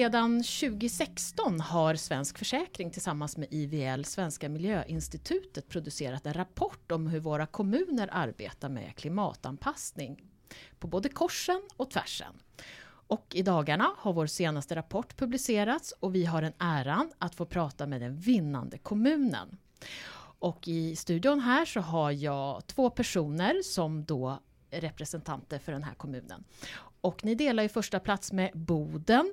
Sedan 2016 har Svensk Försäkring tillsammans med IVL, Svenska Miljöinstitutet, producerat en rapport om hur våra kommuner arbetar med klimatanpassning. På både korsen och tvärsen. Och i dagarna har vår senaste rapport publicerats och vi har en äran att få prata med den vinnande kommunen. Och i studion här så har jag två personer som då är representanter för den här kommunen. Och ni delar ju första plats med Boden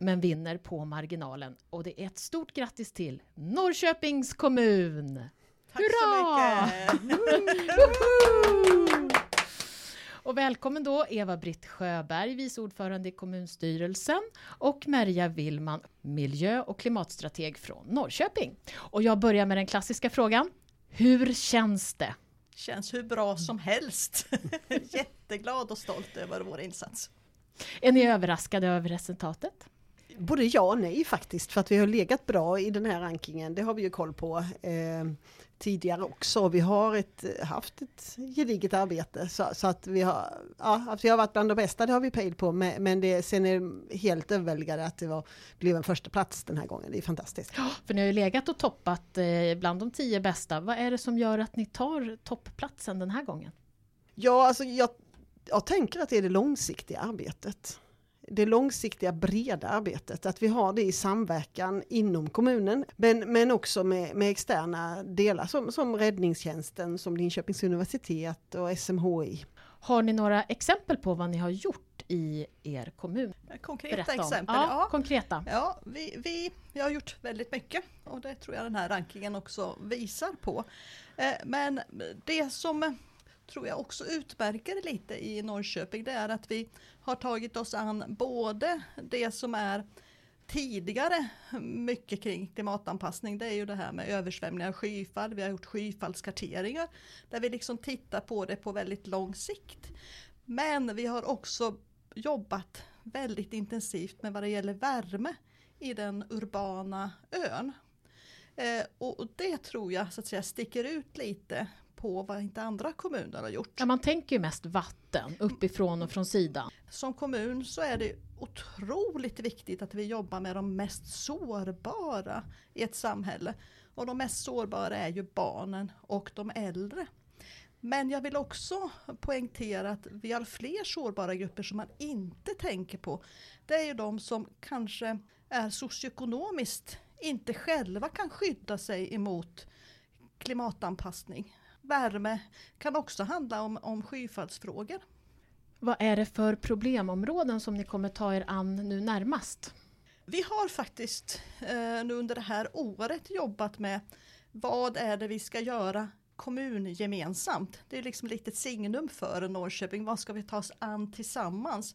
men vinner på marginalen. Och det är ett stort grattis till Norrköpings kommun! Tack Hurra! så mycket! och välkommen då Eva-Britt Sjöberg, vice ordförande i kommunstyrelsen och Merja Willman, miljö och klimatstrateg från Norrköping. Och jag börjar med den klassiska frågan. Hur känns det? Känns hur bra som helst. Jätteglad och stolt över vår insats. Är ni överraskade över resultatet? Både ja och nej faktiskt, för att vi har legat bra i den här rankingen, det har vi ju koll på eh, tidigare också. Vi har ett, haft ett gediget arbete så, så, att vi har, ja, att vi har varit bland de bästa, det har vi pejl på, men, men det, sen är det helt överväldigande att det var, blev en första plats den här gången. Det är fantastiskt. Ja, för ni har ju legat och toppat eh, bland de tio bästa. Vad är det som gör att ni tar toppplatsen den här gången? Ja, alltså jag, jag tänker att det är det långsiktiga arbetet det långsiktiga breda arbetet, att vi har det i samverkan inom kommunen, men, men också med, med externa delar som, som räddningstjänsten, som Linköpings universitet och SMHI. Har ni några exempel på vad ni har gjort i er kommun? Konkreta exempel? Ja, ja, konkreta. Ja, vi, vi, vi har gjort väldigt mycket och det tror jag den här rankingen också visar på. Eh, men det som tror jag också utmärker lite i Norrköping, det är att vi har tagit oss an både det som är tidigare mycket kring klimatanpassning, det är ju det här med översvämningar och skyfall. Vi har gjort skyfallskarteringar där vi liksom tittar på det på väldigt lång sikt. Men vi har också jobbat väldigt intensivt med vad det gäller värme i den urbana ön. Eh, och det tror jag så att säga sticker ut lite på vad inte andra kommuner har gjort. Ja, man tänker ju mest vatten uppifrån och från sidan. Som kommun så är det otroligt viktigt att vi jobbar med de mest sårbara i ett samhälle. Och de mest sårbara är ju barnen och de äldre. Men jag vill också poängtera att vi har fler sårbara grupper som man inte tänker på. Det är ju de som kanske är socioekonomiskt inte själva kan skydda sig emot klimatanpassning värme kan också handla om, om skyfallsfrågor. Vad är det för problemområden som ni kommer ta er an nu närmast? Vi har faktiskt eh, nu under det här året jobbat med vad är det vi ska göra kommungemensamt. Det är liksom lite ett signum för Norrköping. Vad ska vi ta oss an tillsammans?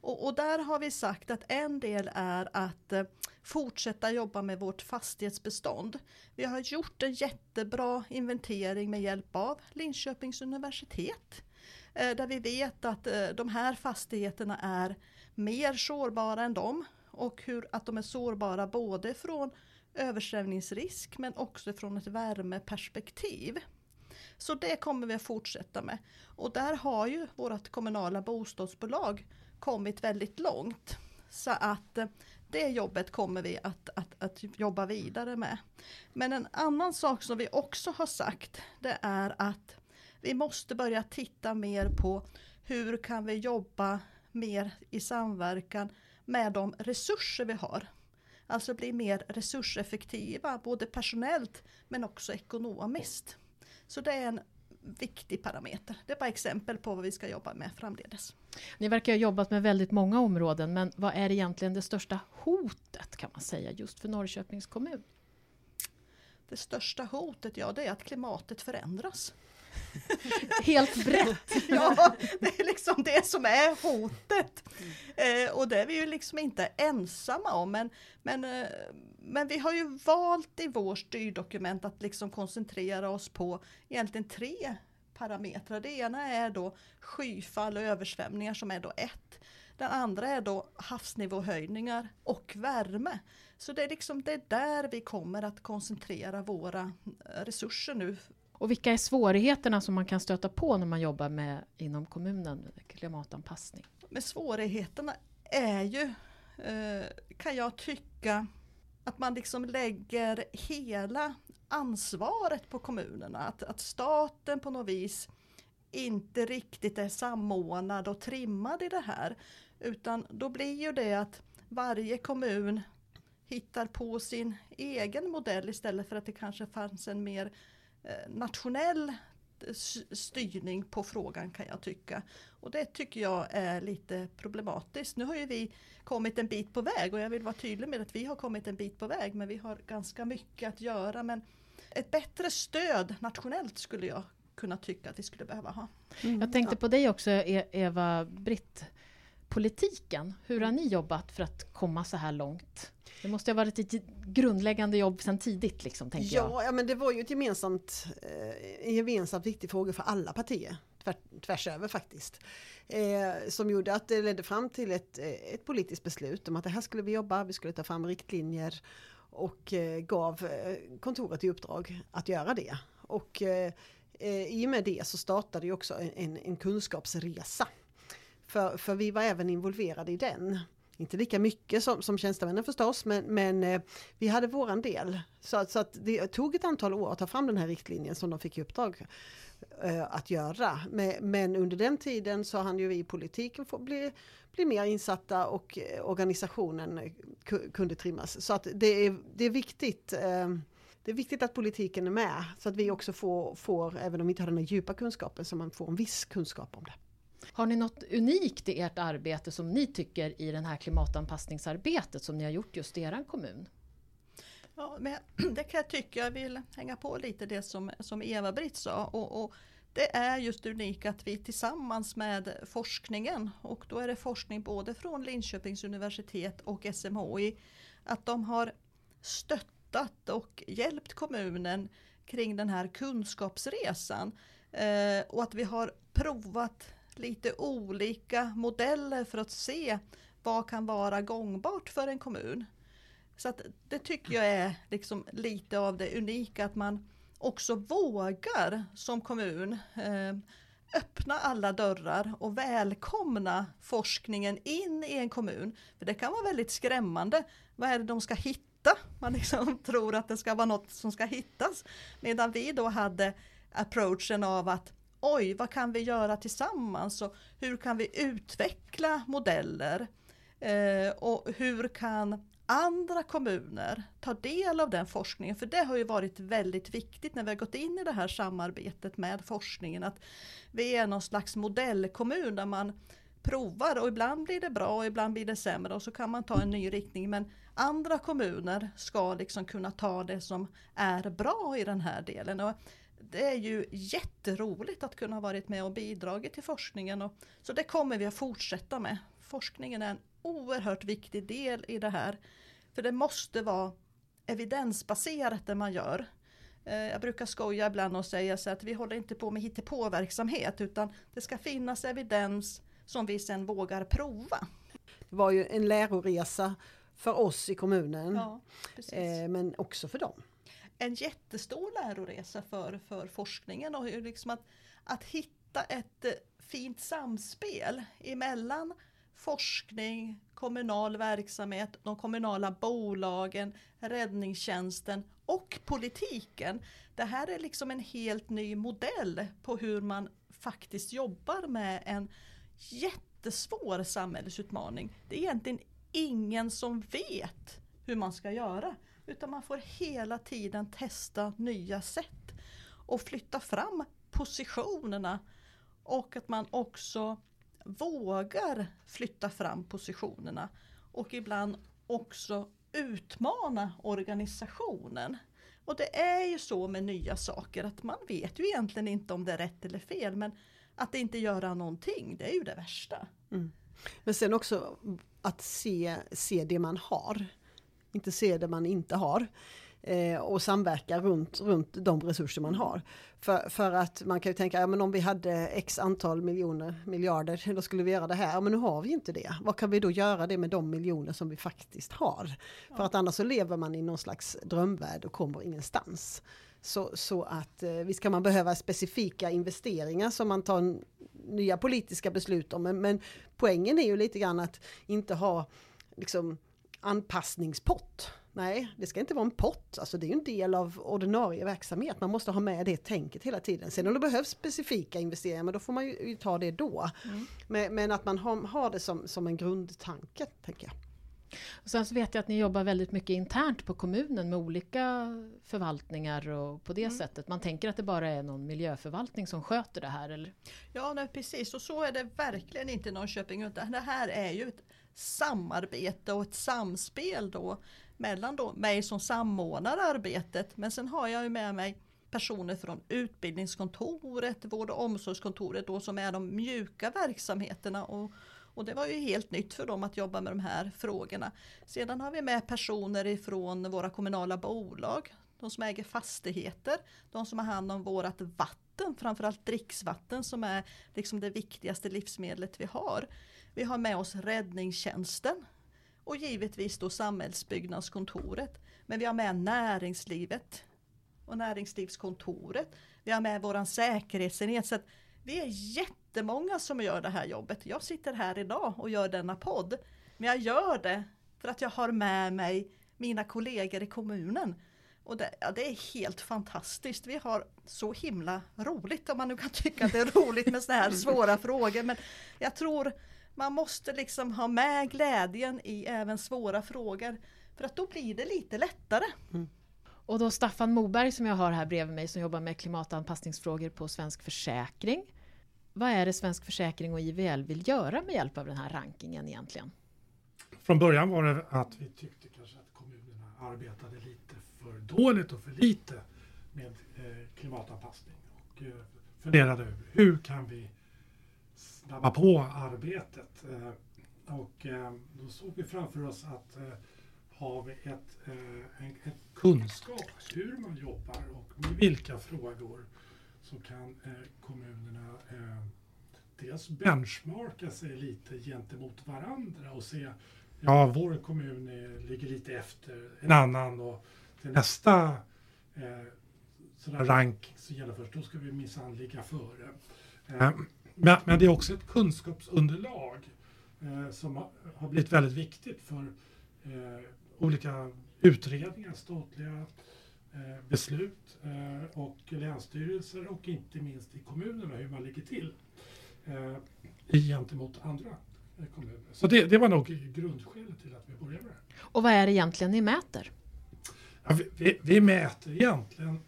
Och, och, där har vi sagt att en del är att eh, fortsätta jobba med vårt fastighetsbestånd. Vi har gjort en jättebra inventering med hjälp av Linköpings universitet. Eh, där vi vet att eh, de här fastigheterna är mer sårbara än dem och hur, att de är sårbara både från översvämningsrisk men också från ett värmeperspektiv. Så det kommer vi att fortsätta med. Och där har ju vårt kommunala bostadsbolag kommit väldigt långt. Så att eh, det jobbet kommer vi att, att, att jobba vidare med. Men en annan sak som vi också har sagt det är att vi måste börja titta mer på hur kan vi jobba mer i samverkan med de resurser vi har. Alltså bli mer resurseffektiva, både personellt men också ekonomiskt. Så det är en viktig parameter. Det är bara exempel på vad vi ska jobba med framledes. Ni verkar ha jobbat med väldigt många områden, men vad är egentligen det största hotet kan man säga just för Norrköpings kommun? Det största hotet, ja det är att klimatet förändras. Helt brett. ja, det är liksom det som är hotet. Eh, och det är vi ju liksom inte ensamma om. Men, men, eh, men vi har ju valt i vår styrdokument att liksom koncentrera oss på egentligen tre parametrar. Det ena är då skyfall och översvämningar som är då ett. Den andra är då havsnivåhöjningar och värme. Så det är liksom det är där vi kommer att koncentrera våra resurser nu och vilka är svårigheterna som man kan stöta på när man jobbar med inom kommunen klimatanpassning? Men svårigheterna är ju eh, kan jag tycka att man liksom lägger hela ansvaret på kommunerna. Att, att staten på något vis inte riktigt är samordnad och trimmad i det här. Utan då blir ju det att varje kommun hittar på sin egen modell istället för att det kanske fanns en mer eh, nationell styrning på frågan kan jag tycka. Och det tycker jag är lite problematiskt. Nu har ju vi kommit en bit på väg och jag vill vara tydlig med att vi har kommit en bit på väg men vi har ganska mycket att göra. Men ett bättre stöd nationellt skulle jag kunna tycka att vi skulle behöva ha. Mm, jag tänkte ja. på dig också e- Eva Britt. Politiken, hur har ni jobbat för att komma så här långt? Det måste ha varit ett grundläggande jobb sedan tidigt liksom, tänker ja, jag. Ja, men det var ju ett gemensamt, eh, en gemensamt viktig fråga för alla partier, tvär, tvärs över faktiskt. Eh, som gjorde att det ledde fram till ett, eh, ett politiskt beslut om att det här skulle vi jobba, vi skulle ta fram riktlinjer och eh, gav eh, kontoret i uppdrag att göra det. Och eh, i och med det så startade ju också en, en kunskapsresa. För, för vi var även involverade i den. Inte lika mycket som, som tjänstemännen förstås, men, men eh, vi hade våran del. Så, så att det tog ett antal år att ta fram den här riktlinjen som de fick i uppdrag eh, att göra. Men, men, under den tiden så hann ju vi i politiken få bli, bli mer insatta och eh, organisationen eh, kunde trimmas. Så att det är, det är viktigt eh, det är viktigt att politiken är med så att vi också får, får, även om vi inte har den här djupa kunskapen, så man får en viss kunskap om det. Har ni något unikt i ert arbete som ni tycker i den här klimatanpassningsarbetet som ni har gjort just i er kommun? Ja, men det kan jag tycka, jag vill hänga på lite det som, som Eva-Britt sa. Och, och, det är just unikt att vi tillsammans med forskningen, och då är det forskning både från Linköpings universitet och SMHI, att de har stöttat och hjälpt kommunen kring den här kunskapsresan. Eh, och att vi har provat lite olika modeller för att se vad kan vara gångbart för en kommun. Så att det tycker jag är liksom lite av det unika att man också vågar som kommun eh, öppna alla dörrar och välkomna forskningen in i en kommun. För det kan vara väldigt skrämmande. Vad är det de ska hitta? Man liksom tror att det ska vara något som ska hittas. Medan vi då hade approachen av att oj, vad kan vi göra tillsammans och hur kan vi utveckla modeller? Eh, och hur kan andra kommuner ta del av den forskningen? För det har ju varit väldigt viktigt när vi har gått in i det här samarbetet med forskningen att vi är någon slags modellkommun där man provar och ibland blir det bra och ibland blir det sämre och så kan man ta en ny riktning. Men andra kommuner ska liksom kunna ta det som är bra i den här delen. Och det är ju jätteroligt att kunna varit med och bidragit till forskningen. Och, så det kommer vi att fortsätta med. Forskningen är en oerhört viktig del i det här. För det måste vara evidensbaserat det man gör. Eh, jag brukar skoja ibland och säga så att vi håller inte på med hittepåverksamhet utan det ska finnas evidens som vi sen vågar prova. Det var ju en läroresa för oss i kommunen ja, eh, men också för dem en jättestor läroresa för, för forskningen och liksom att, att hitta ett eh, fint samspel emellan forskning, kommunal verksamhet, de kommunala bolagen, räddningstjänsten och politiken. Det här är liksom en helt ny modell på hur man faktiskt jobbar med en jättesvår samhällsutmaning. Det är egentligen ingen som vet hur man ska göra. Utan man får hela tiden testa nya sätt och flytta fram positionerna och att man också vågar flytta fram positionerna och ibland också utmana organisationen. Och det är ju så med nya saker att man vet ju egentligen inte om det är rätt eller fel men att inte göra någonting det är ju det värsta. Mm. Men sen också att se, se det man har inte se det man inte har. Eh, och samverka runt, runt de resurser man har. För, för att man kan ju tänka, ja men om vi hade x antal miljoner, miljarder, då skulle vi göra det här. Men nu har vi inte det. Vad kan vi då göra det med de miljoner som vi faktiskt har? Ja. För att annars så lever man i någon slags drömvärld och kommer ingenstans. Så, så att eh, visst kan man behöva specifika investeringar som man tar nya politiska beslut om. Men, men poängen är ju lite grann att inte ha liksom anpassningspott. Nej, det ska inte vara en pott. Alltså det är ju en del av ordinarie verksamhet. Man måste ha med det tänket hela tiden. Sen om det behövs specifika investeringar, men då får man ju ta det då. Mm. Men, men, att man har, har det som, som en grundtanke, tänker jag. Och sen så vet jag att ni jobbar väldigt mycket internt på kommunen med olika förvaltningar och på det mm. sättet. Man tänker att det bara är någon miljöförvaltning som sköter det här eller? Ja nej, precis och så är det verkligen inte i Norrköping utan det här är ju ett samarbete och ett samspel då mellan då mig som samordnar arbetet men sen har jag ju med mig personer från utbildningskontoret, vård och omsorgskontoret då som är de mjuka verksamheterna och och det var ju helt nytt för dem att jobba med de här frågorna. Sedan har vi med personer ifrån våra kommunala bolag, de som äger fastigheter, de som har hand om vårat vatten, framförallt dricksvatten som är liksom det viktigaste livsmedlet vi har. Vi har med oss räddningstjänsten och givetvis då samhällsbyggnadskontoret. Men vi har med näringslivet och näringslivskontoret. Vi har med våran säkerhetsenhet. Så vi är jättemånga som gör det här jobbet. Jag sitter här idag och gör denna podd. Men jag gör det för att jag har med mig mina kollegor i kommunen. Och det, ja, det är helt fantastiskt. Vi har så himla roligt om man nu kan tycka att det är roligt med sådana här svåra frågor. Men jag tror man måste liksom ha med glädjen i även svåra frågor. För att då blir det lite lättare. Mm. Och då Staffan Moberg som jag har här bredvid mig som jobbar med klimatanpassningsfrågor på Svensk Försäkring. Vad är det Svensk Försäkring och IVL vill göra med hjälp av den här rankingen egentligen? Från början var det att vi tyckte kanske att kommunerna arbetade lite för dåligt och för lite med eh, klimatanpassning och eh, funderade över hur kan vi snabba på arbetet. Eh, och då såg vi framför oss att har vi ett, eh, en, en, kunskap hur man jobbar och med vilka frågor så kan eh, kommunerna eh, dels benchmarka sig lite gentemot varandra och se ja, vår kommun är, ligger lite efter en annan och till nästa eh, ranking som genomförs, då ska vi minsann ligga före. Eh, men, men, det är också ett kunskapsunderlag eh, som har, har blivit väldigt viktigt för eh, olika utredningar, statliga eh, beslut eh, och länsstyrelser och inte minst i kommunerna hur man ligger till eh, gentemot andra eh, kommuner. Så det, det var nog grundskälet till att vi började med det. Och vad är det egentligen ni mäter? Ja, vi, vi, vi, mäter egentligen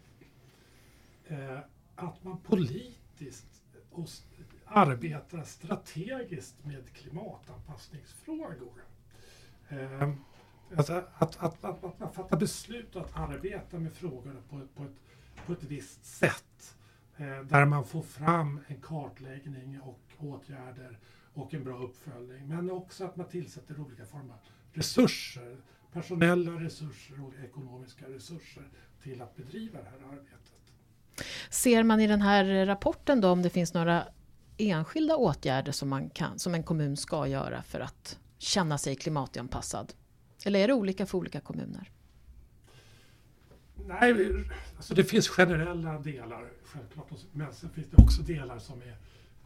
att man politiskt och arbetar strategiskt med klimatanpassningsfrågor. Eh, Alltså att, att, att, att, man fattar beslut och att arbeta med frågorna på, på, ett, på ett visst sätt. Eh, där man får fram en kartläggning och åtgärder och en bra uppföljning. Men också att man tillsätter olika former av resurser, personella resurser och ekonomiska resurser till att bedriva det här arbetet. Ser man i den här rapporten då om det finns några enskilda åtgärder som, man kan, som en kommun ska göra för att känna sig klimatanpassad? Eller är det olika för olika kommuner? Nej, alltså det finns generella delar självklart. Men sen finns det också delar som är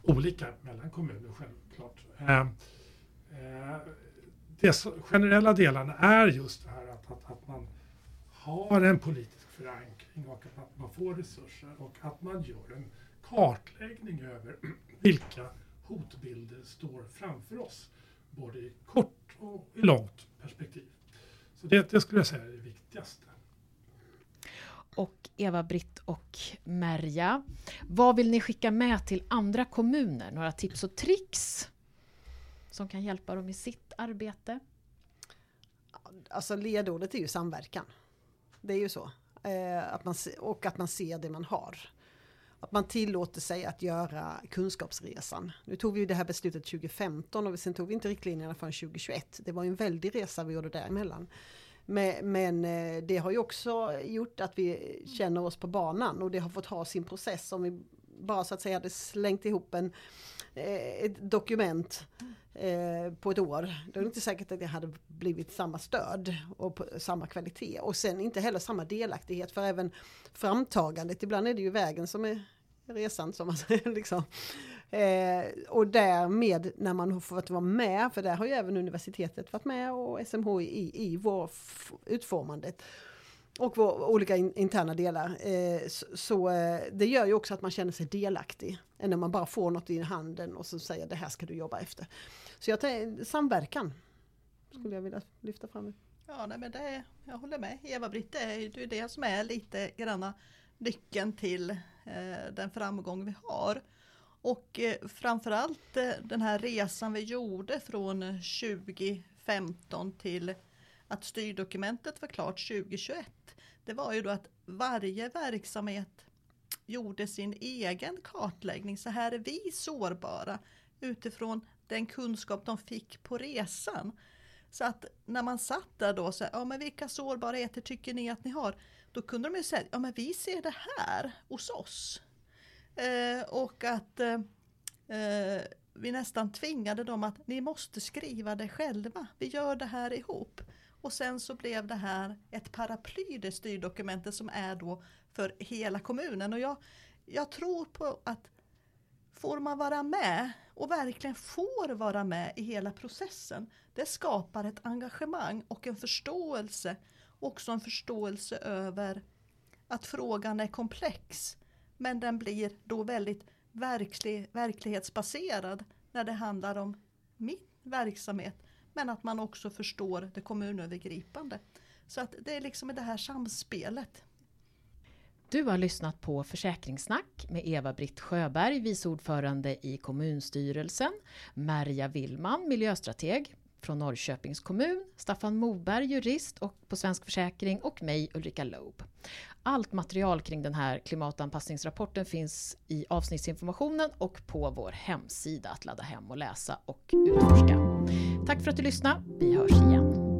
olika mellan kommuner självklart. Ehm, eh, eh, de generella delarna är just det här att, att, att man har en politisk förankring och att man får resurser och att man gör en kartläggning över vilka hotbilder står framför oss. Både i kort och i långt perspektiv. Så det, det skulle jag säga är det viktigaste. Och Eva-Britt och Merja, vad vill ni skicka med till andra kommuner? Några tips och tricks som kan hjälpa dem i sitt arbete? Alltså ledordet är ju samverkan. Det är ju så. Eh, att man, och att man ser det man har. Att man tillåter sig att göra kunskapsresan. Nu tog vi ju det här beslutet 2015 och sen tog vi inte riktlinjerna förrän 2021. Det var en väldig resa vi gjorde däremellan. Men, men eh, det har ju också gjort att vi känner oss på banan och det har fått ha sin process. Om vi bara så att säga hade slängt ihop en, eh, ett dokument eh, på ett år. Då är det inte säkert att det hade blivit samma stöd och samma kvalitet. Och sen inte heller samma delaktighet för även framtagandet. Ibland är det ju vägen som är resan som man säger. Liksom. Eh, och därmed när man har fått vara med, för där har ju även universitetet varit med och SMHI i, i vår utformandet och vår, olika in, interna delar. Eh, så, så eh, det gör ju också att man känner sig delaktig. Än när man bara får något i handen och så säger det här ska du jobba efter. Så jag samverkan skulle jag vilja lyfta fram. Ja, nej, men det, jag håller med. Eva-Britt, det är ju det som är lite granna nyckeln till eh, den framgång vi har. Och eh, framförallt eh, den här resan vi gjorde från 2015 till att styrdokumentet var klart 2021. Det var ju då att varje verksamhet gjorde sin egen kartläggning. Så här är vi sårbara utifrån den kunskap de fick på resan. Så att när man satt där då, så, ja men vilka sårbarheter tycker ni att ni har? Då kunde de ju säga, ja men vi ser det här hos oss. Eh, och att eh, eh, vi nästan tvingade dem att ni måste skriva det själva. Vi gör det här ihop. Och sen så blev det här ett paraply, det styrdokumentet som är då för hela kommunen. Och jag, jag tror på att får man vara med och verkligen får vara med i hela processen, det skapar ett engagemang och en förståelse. Också en förståelse över att frågan är komplex. Men den blir då väldigt verklig, verklighetsbaserad när det handlar om min verksamhet. Men att man också förstår det kommunövergripande. Så att det är liksom det här samspelet. Du har lyssnat på Försäkringssnack med Eva-Britt Sjöberg, vice ordförande i kommunstyrelsen, Merja Willman, miljöstrateg från Norrköpings kommun, Staffan Moberg, jurist och på Svensk Försäkring och mig Ulrika Loeb. Allt material kring den här klimatanpassningsrapporten finns i avsnittsinformationen och på vår hemsida att ladda hem och läsa och utforska. Tack för att du lyssnade. Vi hörs igen.